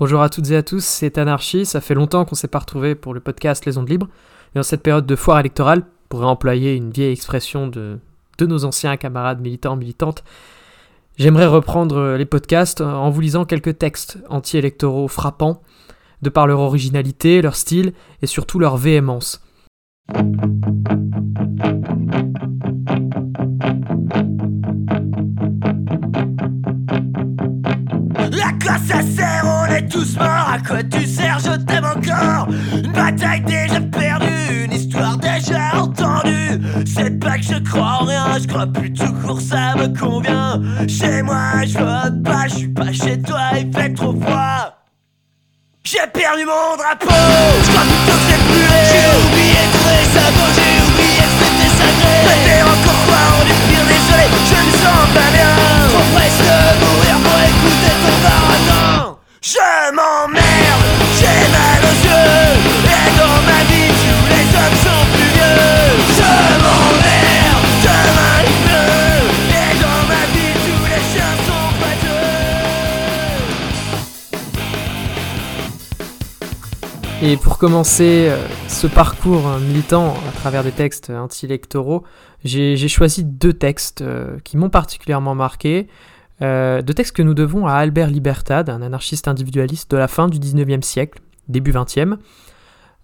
Bonjour à toutes et à tous, c'est Anarchie. Ça fait longtemps qu'on s'est pas retrouvés pour le podcast Les Ondes Libres. Et en cette période de foire électorale, pour employer une vieille expression de, de nos anciens camarades militants, militantes, j'aimerais reprendre les podcasts en vous lisant quelques textes anti-électoraux frappants, de par leur originalité, leur style et surtout leur véhémence. Ça sert On est tous morts, à quoi tu sers Je t'aime encore. Une bataille déjà perdue, une histoire déjà entendue. C'est pas que je crois en rien, je crois plus tout court, ça me convient. Chez moi, je vote pas, je suis pas chez toi, il fait trop froid. J'ai perdu mon drapeau, je crois plutôt que c'est plus J'ai oublié de sa j'ai oublié que c'était sacré. Mais encore quoi, on est pire, désolé, je me sens pas bien. Trop presque mourir pour écouter ton Et pour commencer euh, ce parcours euh, militant à travers des textes anti-électoraux, j'ai j'ai choisi deux textes euh, qui m'ont particulièrement marqué. Euh, deux textes que nous devons à Albert Libertad, un anarchiste individualiste de la fin du 19e siècle, début 20e.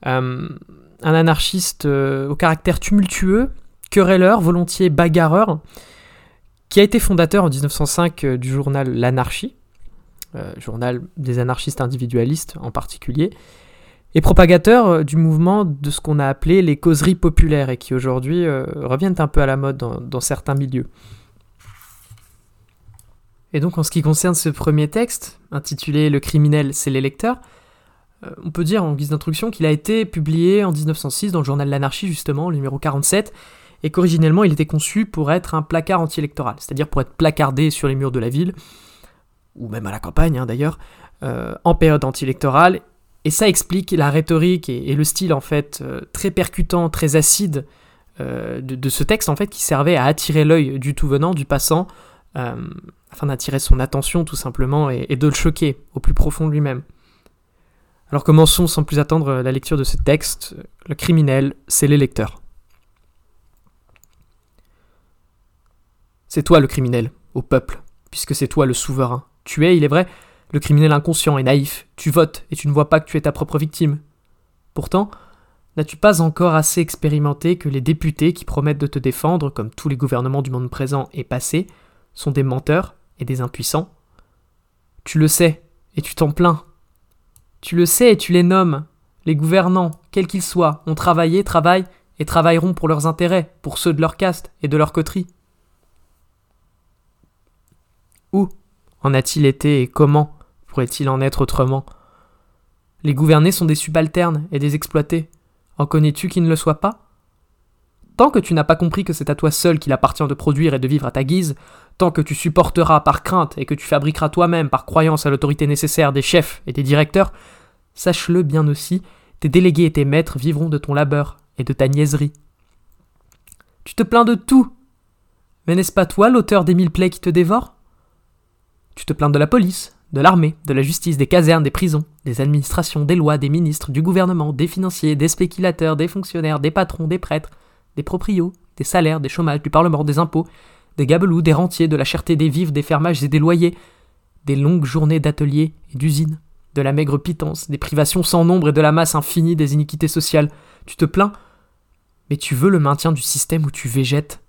Euh, un anarchiste euh, au caractère tumultueux, querelleur, volontiers bagarreur, qui a été fondateur en 1905 euh, du journal L'Anarchie, euh, journal des anarchistes individualistes en particulier, et propagateur euh, du mouvement de ce qu'on a appelé les causeries populaires et qui aujourd'hui euh, reviennent un peu à la mode dans, certains milieux. Et donc en ce qui concerne ce premier texte, intitulé Le criminel, c'est l'électeur, euh, on peut dire en guise d'introduction qu'il a été publié en 1906 dans le journal L'Anarchie justement, le numéro 47, et qu'originellement il était conçu pour être un placard anti-électoral, c'est-à-dire pour être placardé sur les murs de la ville, ou même à la campagne hein, d'ailleurs, en période anti-électorale, et ça explique la rhétorique et, le style en fait euh, très percutant, très acide euh, de, de ce texte en fait qui servait à attirer l'œil du tout venant, du passant, euh, afin d'attirer son attention tout simplement et, et de le choquer au plus profond de lui-même. Alors commençons sans plus attendre la lecture de ce texte. Le criminel, c'est l'électeur. C'est toi le criminel, au peuple, puisque c'est toi le souverain. Tu es, il est vrai, le criminel inconscient et naïf. Tu votes et tu ne vois pas que tu es ta propre victime. Pourtant, n'as-tu pas encore assez expérimenté que les députés qui promettent de te défendre, comme tous les gouvernements du monde présent et passé, sont des menteurs et des impuissants? Tu le sais, et tu t'en plains. Tu le sais et tu les nommes. Les gouvernants, quels qu'ils soient, ont travaillé, travaillent et travailleront pour leurs intérêts, pour ceux de leur caste et de leur coterie. Où en a-t-il été et comment? Pourrait-il en être autrement? Les gouvernés sont des subalternes et des exploités. En connais-tu qui ne le soient pas? Tant que tu n'as pas compris que c'est à toi seul qu'il appartient de produire et de vivre à ta guise, tant que tu supporteras par crainte et que tu fabriqueras toi-même par croyance à l'autorité nécessaire des chefs et des directeurs, sache-le bien aussi, tes délégués et tes maîtres vivront de ton labeur et de ta niaiserie. Tu te plains de tout. Mais n'est-ce pas toi l'auteur des mille plaies qui te dévorent? Tu te plains de la police, de l'armée, de la justice, des casernes, des prisons, des administrations, des lois, des ministres, du gouvernement, des financiers, des spéculateurs, des fonctionnaires, des patrons, des prêtres, des proprios, des salaires, des chômages, du parlement, des impôts, des gabelous, des rentiers, de la cherté des vivres, des fermages et des loyers, des longues journées d'ateliers et d'usines, de la maigre pitance, des privations sans nombre et de la masse infinie des iniquités sociales. Tu te plains, mais tu veux le maintien du système où tu végètes.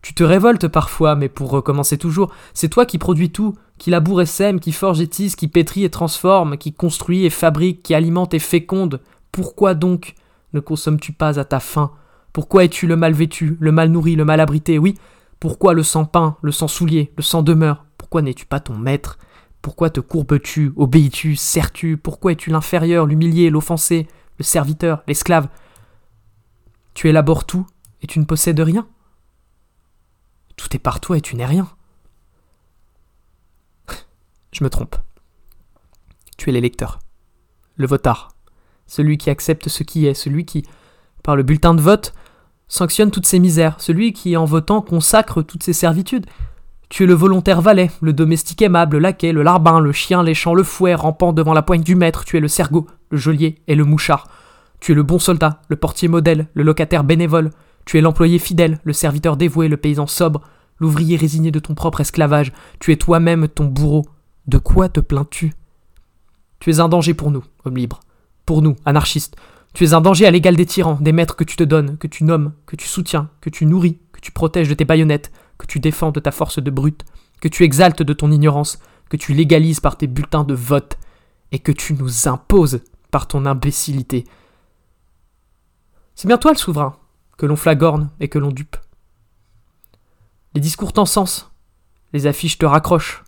Tu te révoltes parfois, mais pour recommencer toujours, c'est toi qui produis tout, qui laboure et sème, qui forge et tisse, qui pétrit et transforme, qui construit et fabrique, qui alimente et féconde. Pourquoi donc ne consommes-tu pas à ta faim? Pourquoi es-tu le mal vêtu, le mal nourri, le mal abrité? Oui, pourquoi le sang peint, le sang soulier, le sang demeure? Pourquoi n'es-tu pas ton maître? Pourquoi te courbes-tu, obéis-tu, sers-tu? Pourquoi es-tu l'inférieur, l'humilié, l'offensé, le serviteur, l'esclave? Tu élabores tout et tu ne possèdes rien? Tout est par toi et tu n'es rien. Je me trompe. Tu es l'électeur, le votard, celui qui accepte ce qui est, celui qui, par le bulletin de vote, sanctionne toutes ses misères, celui qui, en votant, consacre toutes ses servitudes. Tu es le volontaire valet, le domestique aimable, le laquais, le larbin, le chien léchant le fouet, rampant devant la poigne du maître, tu es le cergot, le geôlier et le mouchard. Tu es le bon soldat, le portier modèle, le locataire bénévole, tu es l'employé fidèle, le serviteur dévoué, le paysan sobre, l'ouvrier résigné de ton propre esclavage, tu es toi-même ton bourreau. De quoi te plains-tu? Tu es un danger pour nous, homme libre, pour nous, anarchistes. Tu es un danger à l'égal des tyrans, des maîtres que tu te donnes, que tu nommes, que tu soutiens, que tu nourris, que tu protèges de tes baïonnettes, que tu défends de ta force de brute, que tu exaltes de ton ignorance, que tu légalises par tes bulletins de vote, et que tu nous imposes par ton imbécilité. C'est bien toi le souverain, que l'on flagorne et que l'on dupe. Les discours t'encensent, les affiches te raccrochent.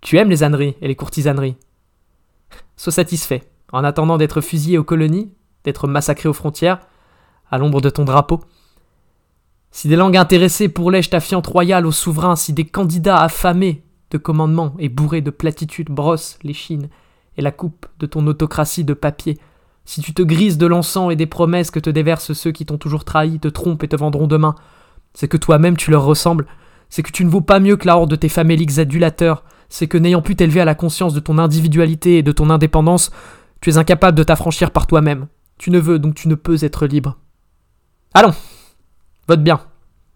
Tu aimes les âneries et les courtisaneries. Sois satisfait, en attendant d'être fusillé aux colonies, d'être massacré aux frontières, à l'ombre de ton drapeau. Si des langues intéressées pourlègent ta fiente royale au souverain, si des candidats affamés de commandements et bourrés de platitudes brossent l'échine et la coupe de ton autocratie de papier, si tu te grises de l'encens et des promesses que te déversent ceux qui t'ont toujours trahi, te trompent et te vendront demain, c'est que toi-même tu leur ressembles, c'est que tu ne vaux pas mieux que la horde de tes faméliques adulateurs, c'est que n'ayant pu t'élever à la conscience de ton individualité et de ton indépendance, tu es incapable de t'affranchir par toi-même. Tu ne veux donc tu ne peux être libre. Allons, Vote bien.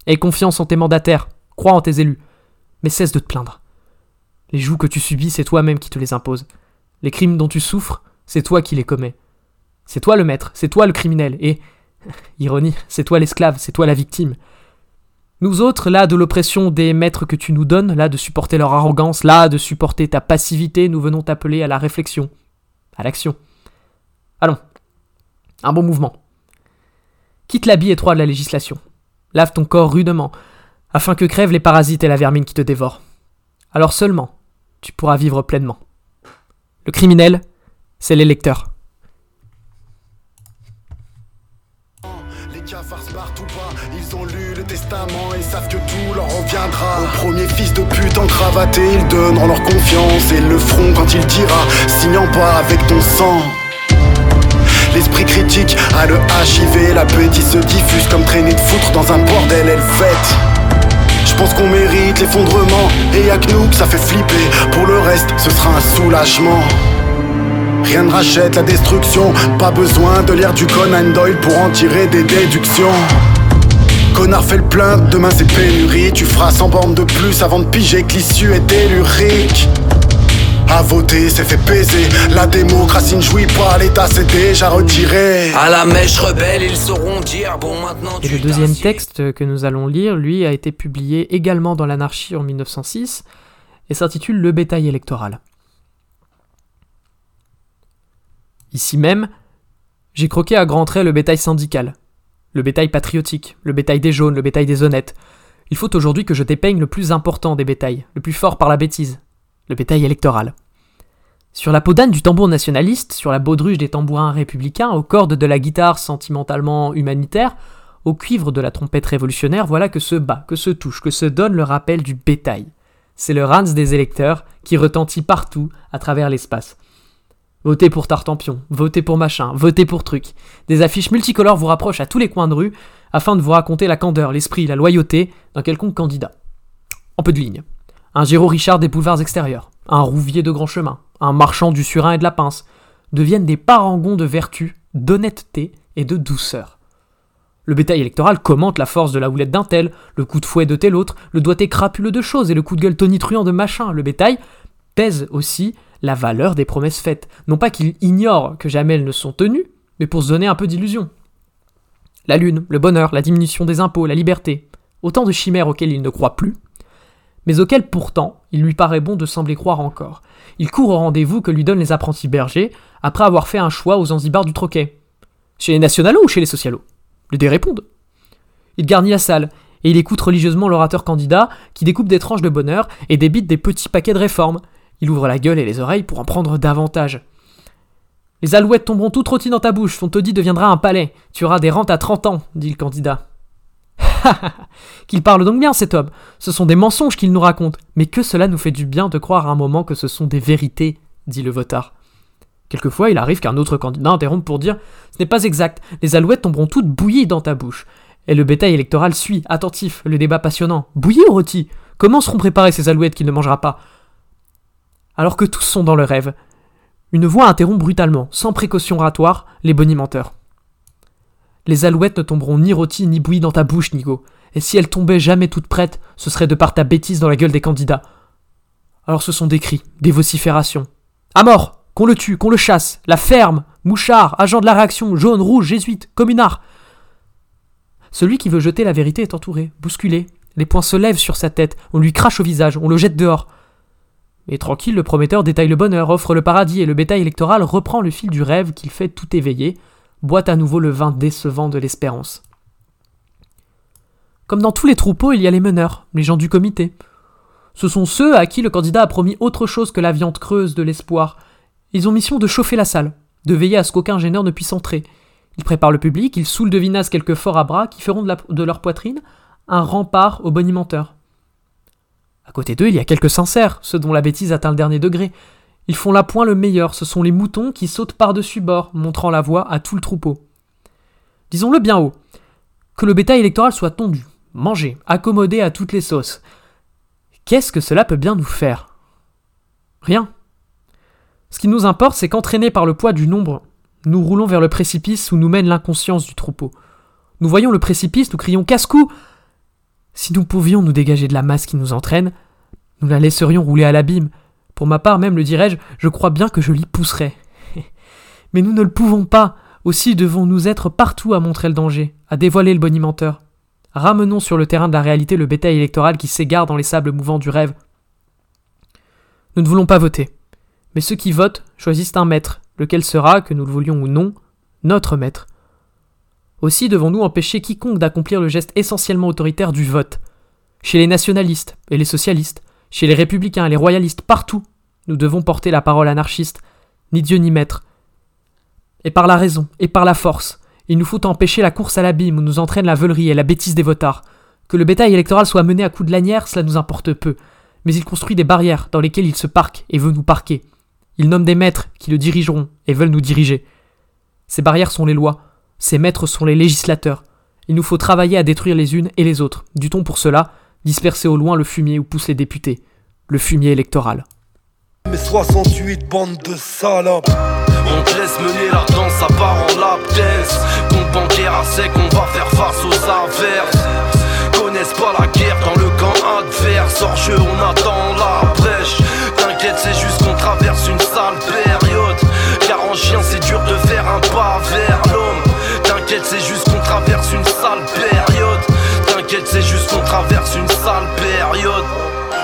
Aie confiance en tes mandataires. Crois en tes élus. Mais cesse de te plaindre. Les joues que tu subis, c'est toi-même qui te les impose. Les crimes dont tu souffres, c'est toi qui les commets. C'est toi le maître, c'est toi le criminel, et, ironie, c'est toi l'esclave, c'est toi la victime. Nous autres, là de l'oppression des maîtres que tu nous donnes, là de supporter leur arrogance, là de supporter ta passivité, nous venons t'appeler à la réflexion, à l'action. Allons, un bon mouvement. Quitte l'habit étroit de la législation. Lave ton corps rudement, afin que crèvent les parasites et la vermine qui te dévorent. Alors seulement, tu pourras vivre pleinement. Le criminel, c'est l'électeur. Et savent que tout leur reviendra. Au premier fils de pute encravaté, ils donneront leur confiance et le feront quand il dira, signant pas avec ton sang. L'esprit critique a le HIV, la petite se diffuse comme traînée de foutre dans un bordel, fête. Je pense qu'on mérite l'effondrement, et y'a que ça fait flipper. Pour le reste, ce sera un soulagement. Rien ne rachète la destruction, pas besoin de lire du Conan Doyle pour en tirer des déductions. Connard fait le plein, demain c'est pénurie, tu feras 100 bornes de plus avant de piger que l'issue est tellurique. À voter, c'est fait baiser. La démocratie ne jouit pas, l'État s'est déjà retiré. À la mèche rebelle, ils sauront dire bon maintenant Et le deuxième texte que nous allons lire, lui, a été publié également dans l'anarchie en 1906 et s'intitule Le bétail électoral. Ici même, j'ai croqué à grands traits le bétail syndical, le bétail patriotique, le bétail des jaunes, le bétail des honnêtes. Il faut aujourd'hui que je dépeigne le plus important des bétails, le plus fort par la bêtise, le bétail électoral. Sur la peau d'âne du tambour nationaliste, sur la baudruche des tambourins républicains, aux cordes de la guitare sentimentalement humanitaire, au cuivre de la trompette révolutionnaire, voilà que se bat, que se touche, que se donne le rappel du bétail. C'est le Rans des électeurs qui retentit partout à travers l'espace. Votez pour Tartampion, votez pour machin, votez pour truc. Des affiches multicolores vous rapprochent à tous les coins de rue afin de vous raconter la candeur, l'esprit, la loyauté d'un quelconque candidat. En peu de lignes. Un Géraud Richard des boulevards extérieurs, un Rouvier de grand chemin, un marchand du surin et de la pince, deviennent des parangons de vertu, d'honnêteté et de douceur. Le bétail électoral commente la force de la houlette d'un tel, le coup de fouet de tel autre, le doigté crapuleux de choses et le coup de gueule tonitruant de machin. Le bétail pèse aussi la valeur des promesses faites. Non pas qu'il ignore que jamais elles ne sont tenues, mais pour se donner un peu d'illusion. La lune, le bonheur, la diminution des impôts, la liberté, autant de chimères auxquelles il ne croit plus, mais auxquelles pourtant il lui paraît bon de sembler croire encore. Il court au rendez-vous que lui donnent les apprentis bergers après avoir fait un choix aux Zanzibar du Troquet. Chez les nationalos ou chez les socialos? Les dés répondent. Il garnit la salle, et il écoute religieusement l'orateur candidat qui découpe des tranches de bonheur et débite des petits paquets de réformes. Il ouvre la gueule et les oreilles pour en prendre davantage. Les alouettes tomberont toutes rôties dans ta bouche, ton taudis deviendra un palais, tu auras des rentes à 30 ans, dit le candidat. qu'il parle donc bien cet homme, ce sont des mensonges qu'il nous raconte, mais que cela nous fait du bien de croire à un moment que ce sont des vérités, dit le votard. Quelquefois, il arrive qu'un autre candidat interrompe pour dire Ce n'est pas exact, les alouettes tomberont toutes bouillies dans ta bouche. Et le bétail électoral suit, attentif, le débat passionnant. Bouilli ou rôti Comment seront préparées ces alouettes qu'il ne mangera pas? Alors que tous sont dans le rêve, une voix interrompt brutalement, sans précaution oratoire, les bonimenteurs. Les alouettes ne tomberont ni rôties ni bouillies dans ta bouche, Nigo. Et si elles tombaient jamais toutes prêtes, ce serait de par ta bêtise dans la gueule des candidats. Alors ce sont des cris, des vociférations. À mort Qu'on le tue, qu'on le chasse La ferme Mouchard Agent de la réaction Jaune, rouge, jésuite, communard Celui qui veut jeter la vérité est entouré, bousculé. Les poings se lèvent sur sa tête, on lui crache au visage, on le jette dehors. Mais tranquille, le prometteur détaille le bonheur, offre le paradis, et le bétail électoral reprend le fil du rêve qu'il fait tout éveillé, boit à nouveau le vin décevant de l'espérance. Comme dans tous les troupeaux, il y a les meneurs, les gens du comité. Ce sont ceux à qui le candidat a promis autre chose que la viande creuse de l'espoir. Ils ont mission de chauffer la salle, de veiller à ce qu'aucun gêneur ne puisse entrer. Ils préparent le public, ils saoulent de vinasse quelques forts à bras qui feront de, de leur poitrine un rempart aux bonimenteurs. Côté d'eux, il y a quelques sincères, ceux dont la bêtise atteint le dernier degré, ils font l'appoint le meilleur, ce sont les moutons qui sautent par-dessus bord, montrant la voie à tout le troupeau. Disons-le bien haut, que le bétail électoral soit tondu, mangé, accommodé à toutes les sauces. Qu'est-ce que cela peut bien nous faire? Rien. Ce qui nous importe, c'est qu'entraînés par le poids du nombre, nous roulons vers le précipice où nous mène l'inconscience du troupeau. Nous voyons le précipice, nous crions casse-cou Si nous pouvions nous dégager de la masse qui nous entraîne, nous la laisserions rouler à l'abîme, pour ma part même, le dirais-je, je crois bien que je l'y pousserais. Mais nous ne le pouvons pas. Aussi devons-nous être partout à montrer le danger, à dévoiler le bonimenteur. Ramenons sur le terrain de la réalité le bétail électoral qui s'égare dans les sables mouvants du rêve. Nous ne voulons pas voter. Mais ceux qui votent choisissent un maître, lequel sera, que nous le voulions ou non, notre maître. Aussi devons-nous empêcher quiconque d'accomplir le geste essentiellement autoritaire du vote. Chez les nationalistes et les socialistes, chez les républicains et les royalistes, partout, nous devons porter la parole anarchiste, ni Dieu ni maître. Et par la raison, et par la force, il nous faut empêcher la course à l'abîme où nous entraîne la veulerie et la bêtise des votards. Que le bétail électoral soit mené à coups de lanière, cela nous importe peu. Mais il construit des barrières dans lesquelles il se parque et veut nous parquer. Il nomme des maîtres qui le dirigeront et veulent nous diriger. Ces barrières sont les lois, ces maîtres sont les législateurs. Il nous faut travailler à détruire les unes et les autres. Du ton pour cela, disperser au loin le fumier où poussent les députés, le fumier électoral. Mais 68 bandes de salopes. On te laisse mener la danse à part en lap dance Compte bancaire à sec, on va faire face aux averses Connaissent pas la guerre dans le camp adverse. Hors on attend la brèche. T'inquiète, c'est juste qu'on traverse une sale période. Car en chien, c'est dur de faire un pas vers l'homme T'inquiète, c'est juste qu'on traverse une sale période. T'inquiète, c'est juste qu'on traverse une sale période.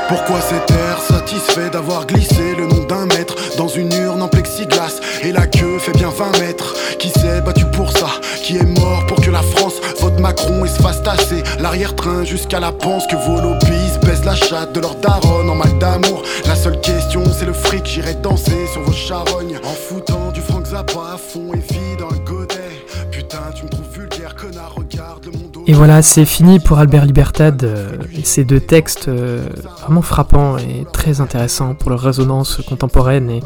Pourquoi cet air satisfait d'avoir glissé le nom d'un maître dans une urne en plexiglas Et la queue fait bien 20 mètres? Qui s'est battu pour ça? Qui est mort pour que la France vote Macron et se fasse tasser? L'arrière-train jusqu'à la panse que vos lobbies baissent la chatte de leur daronne en mal d'amour. La seule question c'est le fric, j'irai danser sur vos charognes En foutant du Frank Zappa à fond et vide et voilà, c'est fini pour Albert Libertad. Euh, ces deux textes euh, vraiment frappants et très intéressants pour leur résonance contemporaine et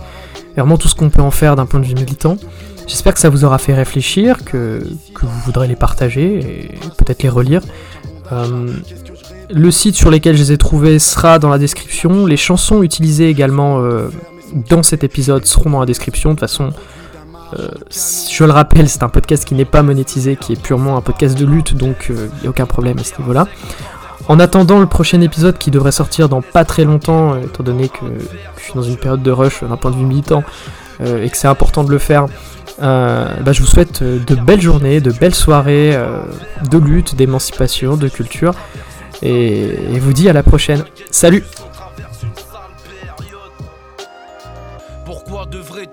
vraiment tout ce qu'on peut en faire d'un point de vue militant. J'espère que ça vous aura fait réfléchir, que, vous voudrez les partager et peut-être les relire. Euh, le site sur lequel je les ai trouvés sera dans la description. Les chansons utilisées également dans cet épisode seront dans la description. De façon, euh, je le rappelle, c'est un podcast qui n'est pas monétisé, qui est purement un podcast de lutte, donc il euh, n'y a aucun problème à ce niveau-là. En attendant le prochain épisode qui devrait sortir dans pas très longtemps, euh, étant donné que je suis dans une période de rush d'un point de vue militant et que c'est important de le faire, bah, je vous souhaite de belles journées, de belles soirées de lutte, d'émancipation, de culture. Et, et vous dis à la prochaine. Salut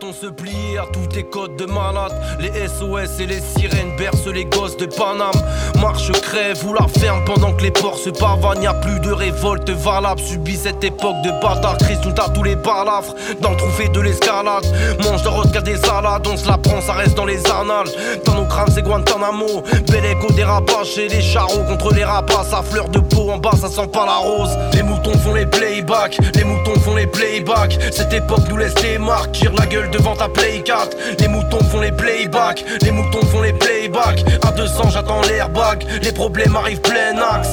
devrait-on se plier à tous tes codes de malade Les SOS et les sirènes bercent les gosses de Paname. Marche crève ou la ferme pendant que les ports se pavanent Y'a plus de révolte valable. Subis cette époque de bâtard nous tous les balafres Dans le trouvé de l'escalade. Mange de vodka des salades On se la prend ça reste dans les annales. Dans nos crânes c'est Guantanamo. Bel écho des rapaces et les charros contre les rapaces. À fleur de peau en bas ça sent pas la rose. Les moutons font les playbacks Les moutons font les playbacks. Cette époque nous laisse les marques. La gueule devant ta Play 4 Les moutons font les playbacks Les moutons font les playbacks. À 200 j'attends l'airbag Les problèmes arrivent plein axe.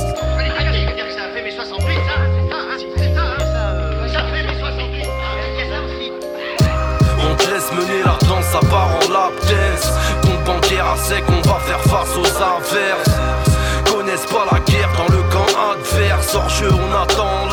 On te laisse mener la danse, ça part en laptès Compte bancaire à sec, on va faire face aux affaires Connaissent pas la guerre dans le camp adverse. Orgeux, on attend